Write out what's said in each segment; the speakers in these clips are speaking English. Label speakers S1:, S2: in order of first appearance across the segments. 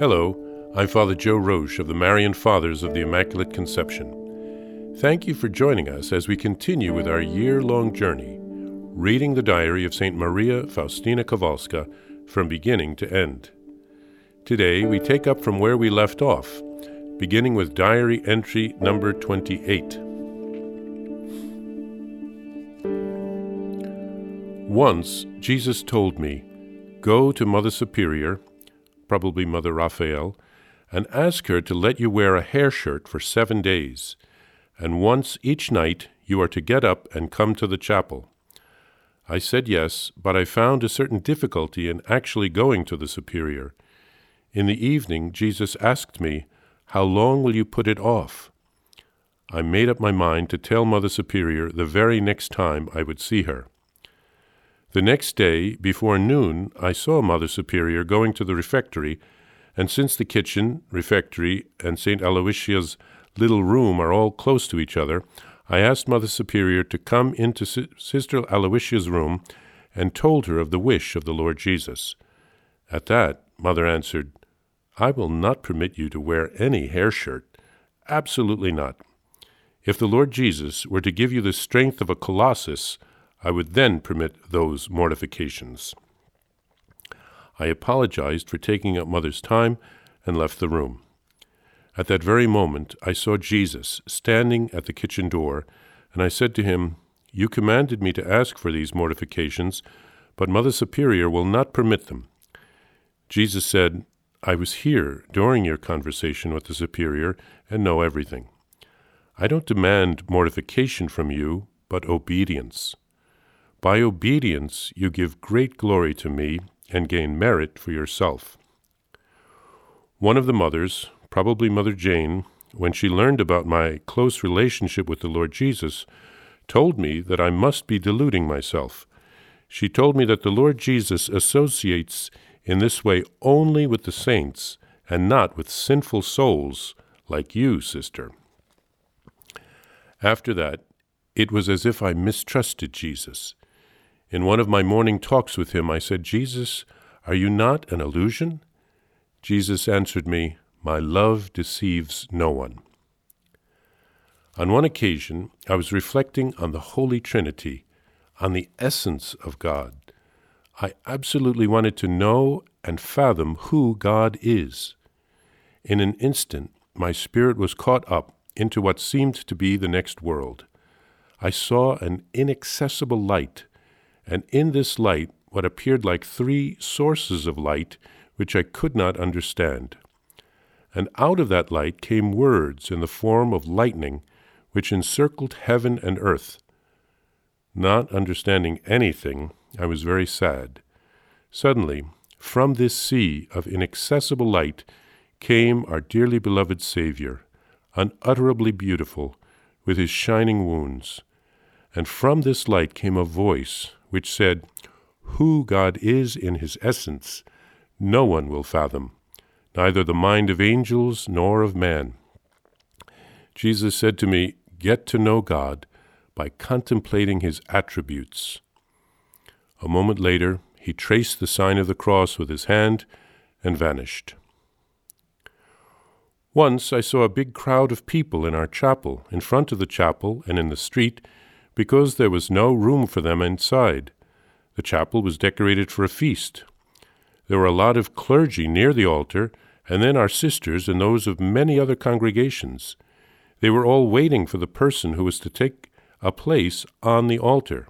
S1: Hello, I'm Father Joe Roche of the Marian Fathers of the Immaculate Conception. Thank you for joining us as we continue with our year long journey, reading the diary of St. Maria Faustina Kowalska from beginning to end. Today we take up from where we left off, beginning with diary entry number 28. Once Jesus told me, Go to Mother Superior probably Mother Raphael, and ask her to let you wear a hair shirt for seven days, and once each night you are to get up and come to the chapel. I said yes, but I found a certain difficulty in actually going to the Superior. In the evening, Jesus asked me, How long will you put it off? I made up my mind to tell Mother Superior the very next time I would see her. The next day, before noon, I saw Mother Superior going to the refectory, and since the kitchen, refectory, and St. Aloysius' little room are all close to each other, I asked Mother Superior to come into S- Sister Aloysius' room and told her of the wish of the Lord Jesus. At that, Mother answered, I will not permit you to wear any hair shirt. Absolutely not. If the Lord Jesus were to give you the strength of a colossus, I would then permit those mortifications. I apologized for taking up Mother's time and left the room. At that very moment, I saw Jesus standing at the kitchen door, and I said to him, You commanded me to ask for these mortifications, but Mother Superior will not permit them. Jesus said, I was here during your conversation with the Superior and know everything. I don't demand mortification from you, but obedience. By obedience you give great glory to me and gain merit for yourself. One of the mothers, probably Mother Jane, when she learned about my close relationship with the Lord Jesus, told me that I must be deluding myself. She told me that the Lord Jesus associates in this way only with the saints and not with sinful souls like you, sister. After that, it was as if I mistrusted Jesus. In one of my morning talks with him, I said, Jesus, are you not an illusion? Jesus answered me, My love deceives no one. On one occasion, I was reflecting on the Holy Trinity, on the essence of God. I absolutely wanted to know and fathom who God is. In an instant, my spirit was caught up into what seemed to be the next world. I saw an inaccessible light and in this light what appeared like three sources of light which I could not understand. And out of that light came words in the form of lightning which encircled heaven and earth. Not understanding anything, I was very sad. Suddenly, from this sea of inaccessible light came our dearly beloved Saviour, unutterably beautiful, with his shining wounds. And from this light came a voice which said, Who God is in his essence, no one will fathom, neither the mind of angels nor of man. Jesus said to me, Get to know God by contemplating his attributes. A moment later, he traced the sign of the cross with his hand and vanished. Once I saw a big crowd of people in our chapel, in front of the chapel and in the street, because there was no room for them inside. The chapel was decorated for a feast. There were a lot of clergy near the altar, and then our sisters and those of many other congregations. They were all waiting for the person who was to take a place on the altar.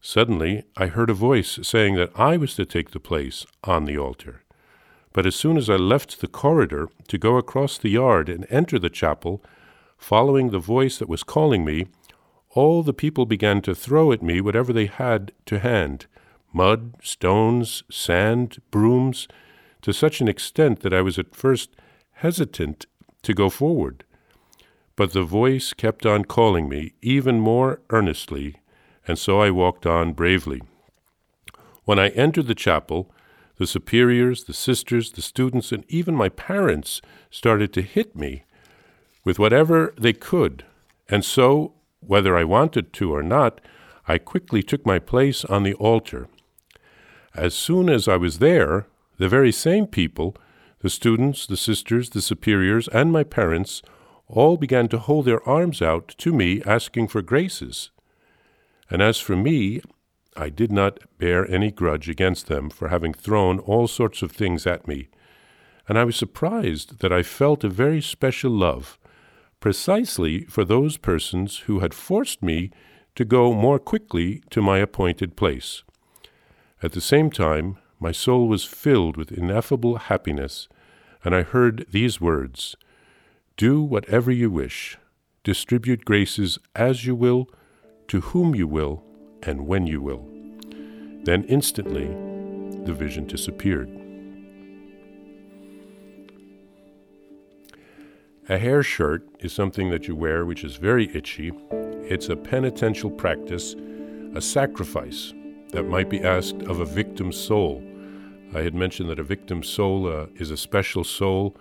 S1: Suddenly, I heard a voice saying that I was to take the place on the altar. But as soon as I left the corridor to go across the yard and enter the chapel, following the voice that was calling me, all the people began to throw at me whatever they had to hand mud, stones, sand, brooms, to such an extent that I was at first hesitant to go forward. But the voice kept on calling me even more earnestly, and so I walked on bravely. When I entered the chapel, the superiors, the sisters, the students, and even my parents started to hit me with whatever they could, and so whether I wanted to or not, I quickly took my place on the altar. As soon as I was there, the very same people, the students, the sisters, the superiors, and my parents all began to hold their arms out to me, asking for graces. And as for me, I did not bear any grudge against them for having thrown all sorts of things at me, and I was surprised that I felt a very special love, precisely for those persons who had forced me to go more quickly to my appointed place. At the same time, my soul was filled with ineffable happiness, and I heard these words Do whatever you wish, distribute graces as you will, to whom you will, and when you will. Then instantly the vision disappeared. A hair shirt is something that you wear which is very itchy. It's a penitential practice, a sacrifice that might be asked of a victim's soul. I had mentioned that a victim's soul uh, is a special soul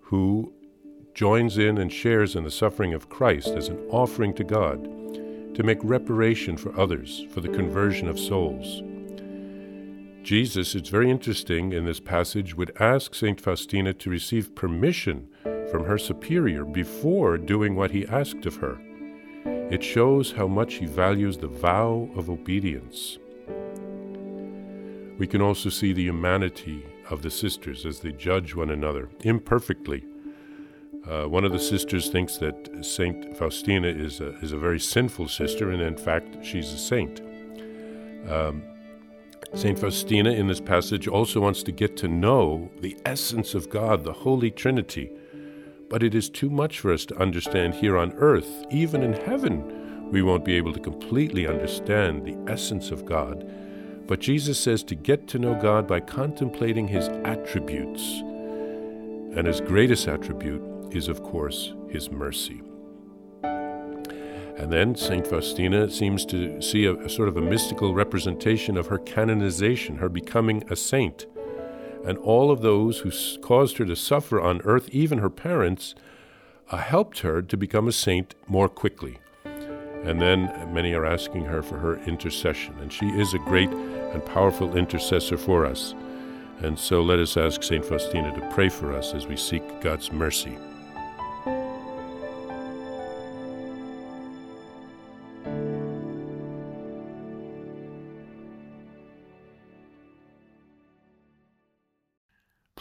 S1: who joins in and shares in the suffering of Christ as an offering to God to make reparation for others for the conversion of souls. Jesus, it's very interesting in this passage, would ask St. Faustina to receive permission from her superior before doing what he asked of her. It shows how much he values the vow of obedience. We can also see the humanity of the sisters as they judge one another imperfectly uh, one of the sisters thinks that Saint Faustina is a, is a very sinful sister, and in fact, she's a saint. Um, Saint Faustina in this passage also wants to get to know the essence of God, the Holy Trinity. But it is too much for us to understand here on earth. Even in heaven, we won't be able to completely understand the essence of God. But Jesus says to get to know God by contemplating his attributes. And his greatest attribute is, of course, his mercy. And then St. Faustina seems to see a, a, sort of a mystical representation of her canonization, her becoming a saint. And all of those who caused her to suffer on earth, even her parents, uh, helped her to become a saint more quickly. And then many are asking her for her intercession. And she is a great and powerful intercessor for us. And so let us ask St. Faustina to pray for us as we seek God's mercy.